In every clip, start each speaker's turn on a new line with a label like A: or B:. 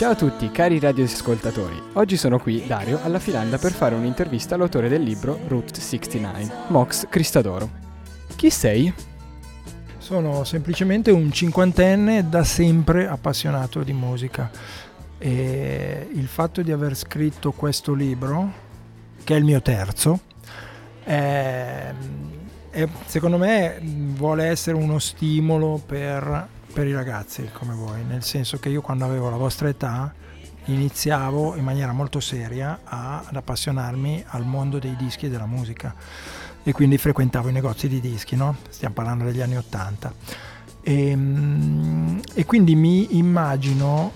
A: Ciao a tutti cari radioascoltatori, oggi sono qui, Dario, alla Filanda per fare un'intervista all'autore del libro Route 69, Mox Cristadoro. Chi sei?
B: Sono semplicemente un cinquantenne da sempre appassionato di musica e il fatto di aver scritto questo libro, che è il mio terzo, è, è, secondo me vuole essere uno stimolo per per i ragazzi come voi, nel senso che io quando avevo la vostra età iniziavo in maniera molto seria a, ad appassionarmi al mondo dei dischi e della musica e quindi frequentavo i negozi di dischi, no? stiamo parlando degli anni Ottanta. E, ehm, e quindi mi immagino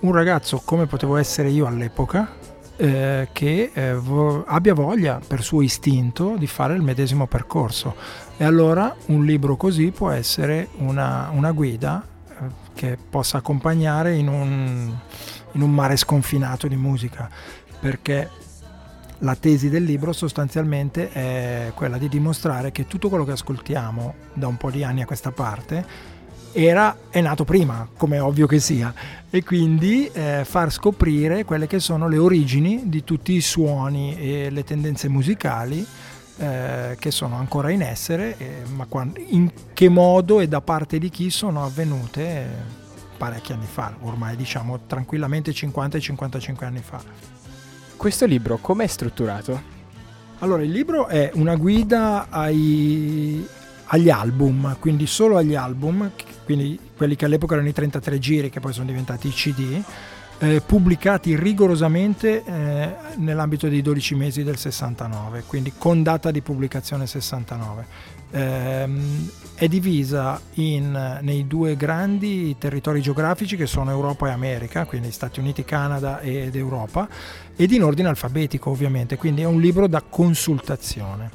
B: un ragazzo come potevo essere io all'epoca, eh, che eh, vo- abbia voglia per suo istinto di fare il medesimo percorso. E allora un libro così può essere una, una guida eh, che possa accompagnare in un, in un mare sconfinato di musica, perché la tesi del libro sostanzialmente è quella di dimostrare che tutto quello che ascoltiamo da un po' di anni a questa parte era, è nato prima, come è ovvio che sia, e quindi eh, far scoprire quelle che sono le origini di tutti i suoni e le tendenze musicali eh, che sono ancora in essere, eh, ma quando, in che modo e da parte di chi sono avvenute parecchi anni fa, ormai diciamo tranquillamente 50 e 55 anni fa.
A: Questo libro com'è strutturato?
B: Allora, il libro è una guida ai, agli album, quindi solo agli album, quindi quelli che all'epoca erano i 33 giri, che poi sono diventati i CD, eh, pubblicati rigorosamente eh, nell'ambito dei 12 mesi del 69, quindi con data di pubblicazione 69. Eh, è divisa in, nei due grandi territori geografici che sono Europa e America, quindi Stati Uniti, Canada ed Europa, ed in ordine alfabetico ovviamente, quindi è un libro da consultazione.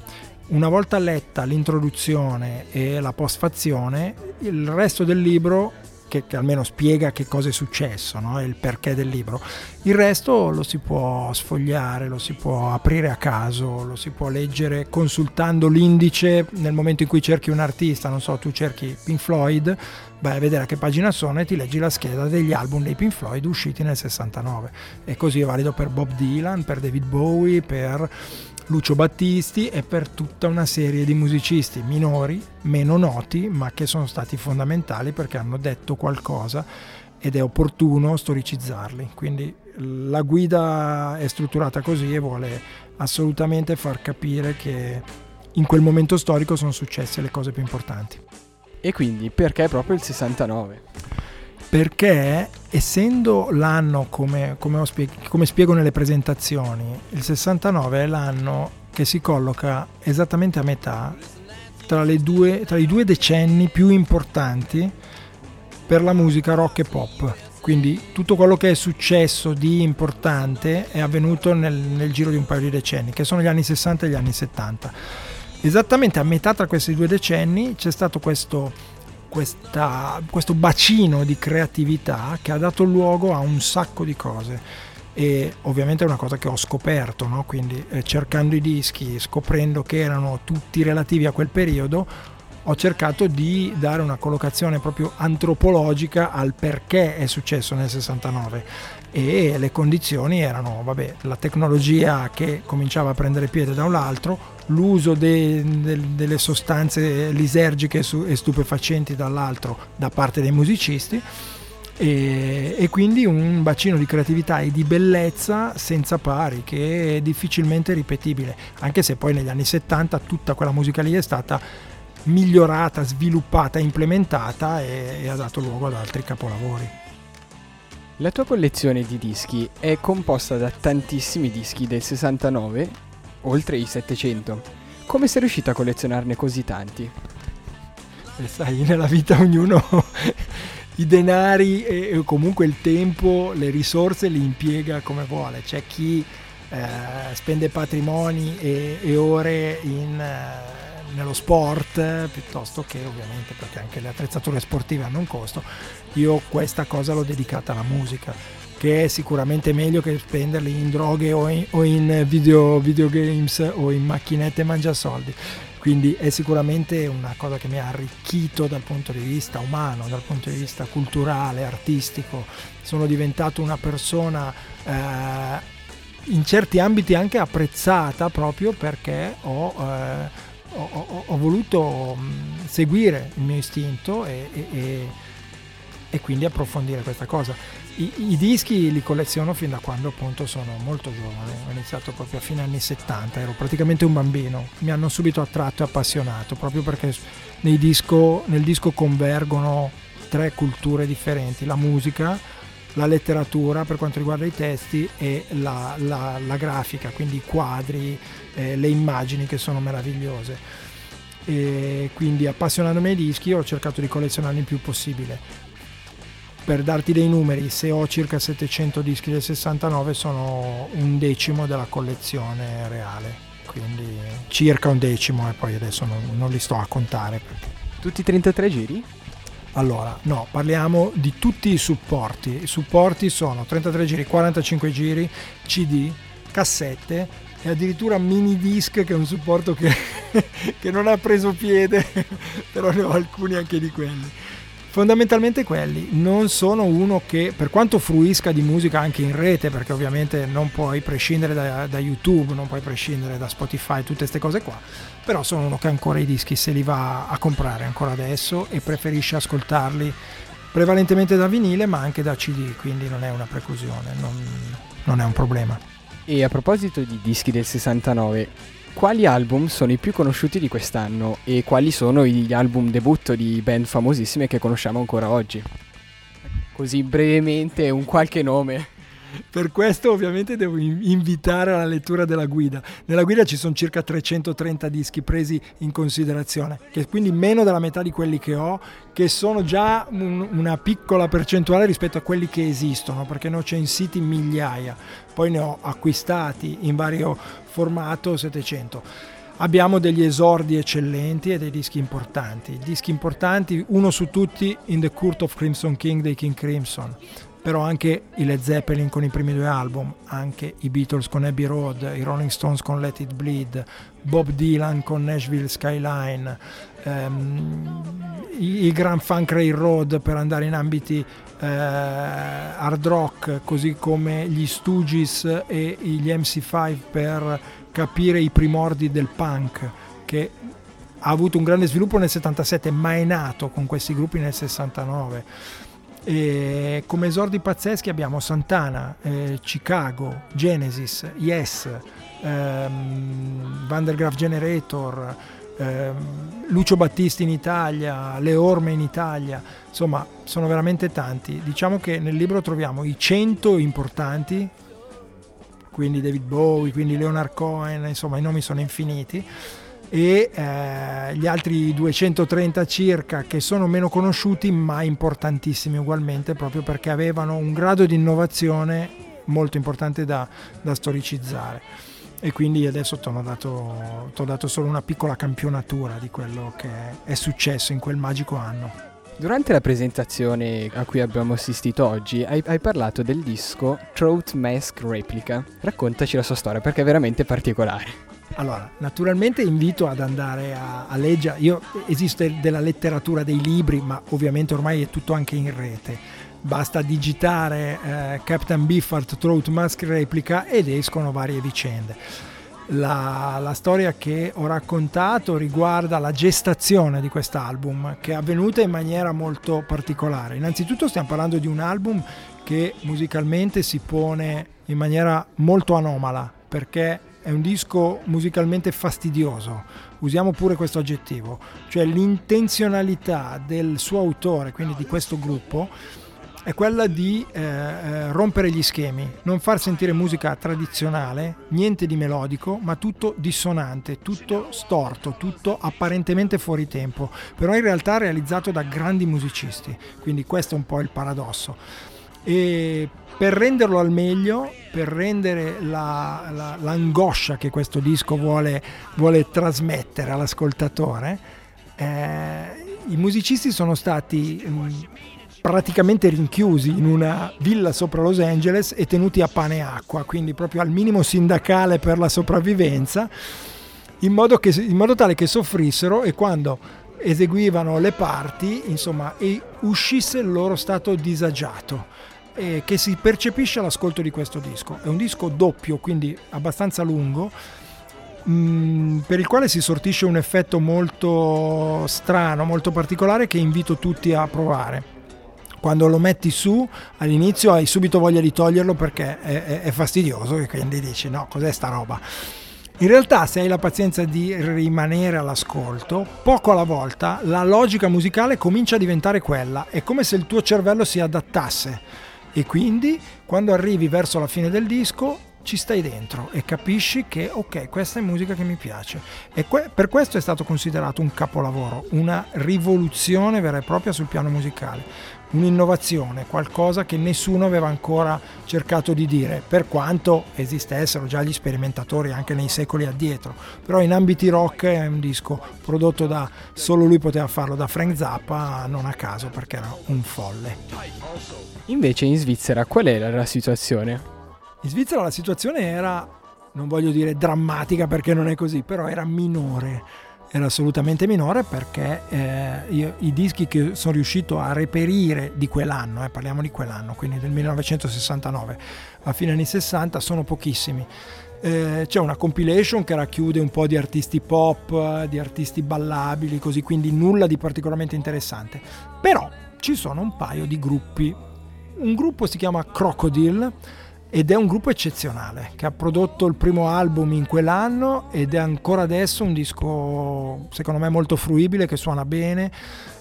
B: Una volta letta l'introduzione e la postfazione, il resto del libro che, che, almeno spiega che cosa è successo no? il perché del libro. Il resto lo si può sfogliare, lo si può aprire a caso, lo si può leggere consultando l'indice nel momento in cui cerchi un artista, non so, tu cerchi Pink Floyd, vai a vedere a che pagina sono e ti leggi la scheda degli album dei Pink Floyd usciti nel 69. E così è valido per Bob Dylan, per David Bowie, per Lucio Battisti e per tutta una serie di musicisti minori, meno noti, ma che sono stati fondamentali perché hanno detto qualcosa ed è opportuno storicizzarli. Quindi la guida è strutturata così e vuole assolutamente far capire che in quel momento storico sono successe le cose più importanti.
A: E quindi perché proprio il 69?
B: Perché essendo l'anno, come, come, spieg- come spiego nelle presentazioni, il 69 è l'anno che si colloca esattamente a metà tra, due, tra i due decenni più importanti per la musica rock e pop. Quindi tutto quello che è successo di importante è avvenuto nel, nel, giro di un paio di decenni, che sono gli anni 60 e gli anni 70. Esattamente a metà tra questi due decenni c'è stato questo questa, questo bacino di creatività che ha dato luogo a un sacco di cose e ovviamente è una cosa che ho scoperto, no? quindi eh, cercando i dischi, scoprendo che erano tutti relativi a quel periodo, ho cercato di dare una collocazione proprio antropologica al perché è successo nel 69 e le condizioni erano vabbè, la tecnologia che cominciava a prendere piede da un lato, l'uso de, de, delle sostanze lisergiche e stupefacenti dall'altro da parte dei musicisti e, e, quindi un bacino di creatività e di bellezza senza pari che è difficilmente ripetibile. Anche se poi negli anni 70 tutta quella musica lì è stata migliorata, sviluppata, implementata e, e ha dato luogo ad altri capolavori.
A: La tua collezione di dischi è composta da tantissimi dischi del 69, oltre i 700. Come sei riuscito a collezionarne così tanti?
B: E sai, nella vita ognuno i denari e comunque il tempo, le risorse li impiega come vuole. C'è chi eh, spende patrimoni e, e ore in... Eh, nello sport piuttosto che ovviamente perché anche le attrezzature sportive hanno un costo, io questa cosa l'ho dedicata alla musica che è sicuramente meglio che spenderli in droghe o in, o in video, videogames o in macchinette mangiasoldi quindi è sicuramente una cosa che mi ha arricchito dal punto di vista umano, dal punto di vista culturale, artistico. Sono diventato una persona eh, in certi ambiti anche apprezzata proprio perché ho, eh, ho, ho, ho voluto mm, seguire il mio istinto e, e, e quindi approfondire questa cosa. I, I, dischi li colleziono fin da quando appunto sono molto giovane, ho iniziato proprio a fine anni 70, ero praticamente un bambino, mi hanno subito attratto e appassionato proprio perché disco, nel disco convergono tre culture differenti, la musica, la letteratura per quanto riguarda i testi e la, la, la grafica, quindi i quadri, eh, le immagini che sono meravigliose. E quindi appassionandomi ai dischi ho cercato di collezionarli il più possibile per darti dei numeri, se ho circa 700 dischi del 69 sono un decimo della collezione reale, quindi circa un decimo e poi adesso non, non li sto a contare.
A: Tutti i 33 giri?
B: Allora, no, parliamo di tutti i supporti. I supporti sono 33 giri, 45 giri, CD, cassette e addirittura mini disc che è un supporto che, che non ha preso piede, però ne ho alcuni anche di quelli. Fondamentalmente quelli, non sono uno che per quanto fruisca di musica anche in rete, perché ovviamente non puoi prescindere da, da YouTube, non puoi prescindere da Spotify, tutte queste cose qua, però sono uno che ancora i dischi se li va a comprare ancora adesso e preferisce ascoltarli prevalentemente da vinile ma anche da CD, quindi non è una preclusione, non, non è un problema.
A: E a proposito di dischi del 69, quali album sono i più conosciuti di quest'anno e quali sono gli album debutto di band famosissime che conosciamo ancora oggi? Così brevemente un qualche nome.
B: Per questo ovviamente devo invitare alla lettura della guida. Nella guida ci sono circa 330 dischi presi in considerazione, che quindi meno della metà di quelli che ho, che sono già un, una piccola percentuale rispetto a quelli che esistono, perché ne ho censiti migliaia, poi ne ho acquistati in vario formato 700 abbiamo degli esordi eccellenti e dei dischi importanti. Dischi importanti, uno su tutti, In the Court of Crimson King dei King Crimson, però anche i Led Zeppelin con i primi due album, anche i Beatles con Abbey Road, i Rolling Stones con Let It Bleed, Bob Dylan con Nashville Skyline, ehm, i, i Grand Funk Railroad per andare in ambiti eh, hard rock, così come gli Stooges e gli MC5 per capire i primordi del punk che ha avuto un grande sviluppo nel 77 ma è nato con questi gruppi nel 69 e come esordi pazzeschi abbiamo Santana, eh, Chicago, Genesis, Yes, ehm, Vandergraaf Generator, ehm, Lucio Battisti in Italia, Le Orme in Italia, insomma sono veramente tanti. Diciamo che nel libro troviamo i 100 importanti, quindi David Bowie, quindi Leonard Cohen, insomma i nomi sono infiniti e eh, gli altri 230 circa che sono meno conosciuti ma importantissimi ugualmente proprio perché avevano un grado di innovazione molto importante da, da storicizzare e quindi adesso ti ho dato, dato solo una piccola campionatura di quello che è successo in quel magico anno.
A: Durante la presentazione a cui abbiamo assistito oggi hai, hai, parlato del disco Throat Mask Replica. Raccontaci la sua storia perché è veramente particolare.
B: Allora, naturalmente invito ad andare a, a leggere, io esiste della letteratura dei libri, ma ovviamente ormai è tutto anche in rete. Basta digitare eh, Captain Biffard Throat Mask Replica ed escono varie vicende. La, la, storia che ho raccontato riguarda la gestazione di quest'album che è avvenuta in maniera molto particolare. Innanzitutto stiamo parlando di un album che musicalmente si pone in maniera molto anomala perché è un disco musicalmente fastidioso, usiamo pure questo aggettivo, cioè l'intenzionalità del suo autore, quindi di questo gruppo, è quella di eh, eh, rompere gli schemi, non far sentire musica tradizionale, niente di melodico, ma tutto dissonante, tutto storto, tutto apparentemente fuori tempo, però in realtà realizzato da grandi musicisti, quindi questo è un po' il paradosso. E per renderlo al meglio, per rendere la, la, l'angoscia che questo disco vuole, vuole trasmettere all'ascoltatore, eh, i musicisti sono stati mh, mm, praticamente rinchiusi in una villa sopra Los Angeles e tenuti a pane e acqua, quindi proprio al minimo sindacale per la sopravvivenza, in modo, che, in modo tale che soffrissero e quando eseguivano le parti, insomma, uscisse il loro stato disagiato eh, che si percepisce all'ascolto di questo disco. È un disco doppio, quindi abbastanza lungo, mh, mm, per il quale si sortisce un effetto molto strano, molto particolare che invito tutti a provare. Quando lo metti su all'inizio hai subito voglia di toglierlo perché è, è, è fastidioso e quindi dici no, cos'è sta roba? In realtà se hai la pazienza di rimanere all'ascolto, poco alla volta la logica musicale comincia a diventare quella, è come se il tuo cervello si adattasse e quindi quando arrivi verso la fine del disco ci stai dentro e capisci che ok, questa è musica che mi piace. E que- per questo è stato considerato un capolavoro, una rivoluzione vera e propria sul piano musicale, un'innovazione, qualcosa che nessuno aveva ancora cercato di dire, per quanto esistessero già gli sperimentatori anche nei secoli addietro. Però in ambiti rock è un disco prodotto da solo lui poteva farlo da Frank Zappa, non a caso perché era un folle.
A: Invece in Svizzera qual era la situazione?
B: In Svizzera la situazione era, non voglio dire drammatica perché non è così, però era minore. Era assolutamente minore perché eh, io, i dischi che sono riuscito a reperire di quell'anno, eh, parliamo di quell'anno, quindi del 1969 a fine anni 60, sono pochissimi. Eh, c'è una compilation che racchiude un po' di artisti pop, di artisti ballabili, così, quindi nulla di particolarmente interessante. Però ci sono un paio di gruppi. Un gruppo si chiama Crocodile ed è un gruppo eccezionale che ha prodotto il primo album in quell'anno ed è ancora adesso un disco secondo me molto fruibile che suona bene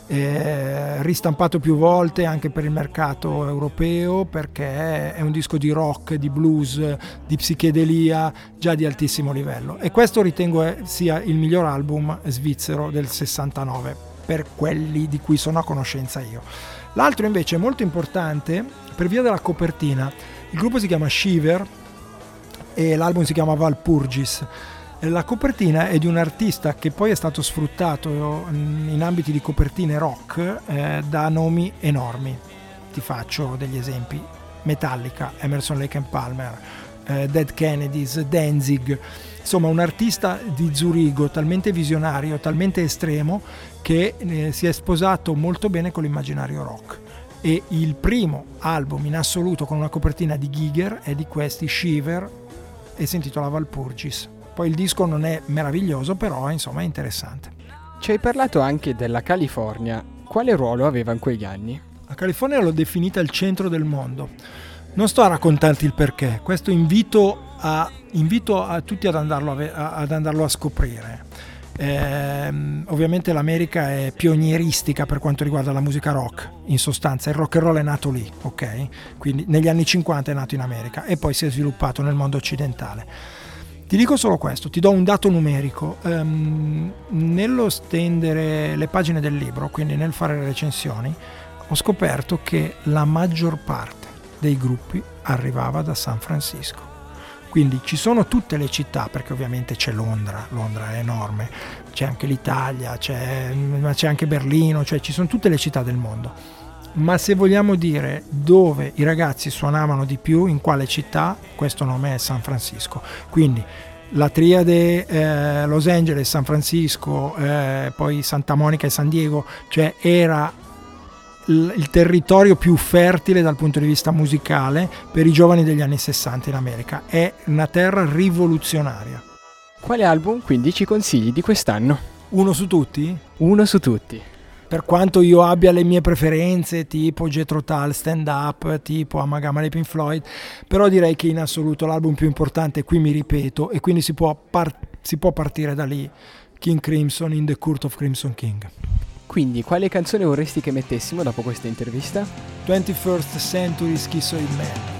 B: eh, ristampato più volte anche per il mercato europeo perché è un disco di rock, di blues, di psichedelia già di altissimo livello e questo ritengo sia il miglior album svizzero del 69 per quelli di cui sono a conoscenza io. L'altro invece è molto importante per via della copertina il gruppo si chiama Shiver e l'album si chiama Valpurgis. La copertina è di un artista che poi è stato sfruttato in ambiti di copertine rock eh, da nomi enormi. Ti faccio degli esempi. Metallica, Emerson Lake and Palmer, eh, Dead Kennedys, Danzig. Insomma, un artista di Zurigo talmente visionario, talmente estremo che eh, si è sposato molto bene con l'immaginario rock e il primo album in assoluto con una copertina di Giger è di questi Shiver e si intitola Valpurgis. Poi il disco non è meraviglioso, però insomma è interessante.
A: Ci hai parlato anche della California. Quale ruolo aveva in quegli anni?
B: La California l'ho definita il centro del mondo. Non sto a raccontarti il perché, questo invito, a, invito a tutti ad andarlo a, ad andarlo a scoprire. Eh, ovviamente l'America è pionieristica per quanto riguarda la musica rock, in sostanza il rock and roll è nato lì, ok? Quindi negli anni 50 è nato in America e poi si è sviluppato nel mondo occidentale. Ti dico solo questo, ti do un dato numerico. Um, nello stendere le pagine del libro, quindi nel fare le recensioni, ho scoperto che la maggior parte dei gruppi arrivava da San Francisco. Quindi ci sono tutte le città, perché ovviamente c'è Londra, Londra è enorme, c'è anche l'Italia, c'è, c'è anche Berlino, cioè ci sono tutte le città del mondo. Ma se vogliamo dire dove i ragazzi suonavano di più, in quale città, questo nome è San Francisco. Quindi la triade eh, Los Angeles, San Francisco, eh, poi Santa Monica e San Diego, cioè era il territorio più fertile dal punto di vista musicale per i giovani degli anni 60 in America. È una terra rivoluzionaria.
A: Quale album quindi ci consigli di quest'anno?
B: Uno su tutti?
A: Uno su tutti.
B: Per quanto io abbia le mie preferenze, tipo Jetro Tal, Stand Up, tipo Amagama dei Pink Floyd, però direi che in assoluto l'album più importante, qui mi ripeto, e quindi si può, par- si può partire da lì, King Crimson in The Court of Crimson King.
A: Quindi, quale canzone vorresti che mettessimo dopo questa intervista?
B: 21st Century Schizoid Man.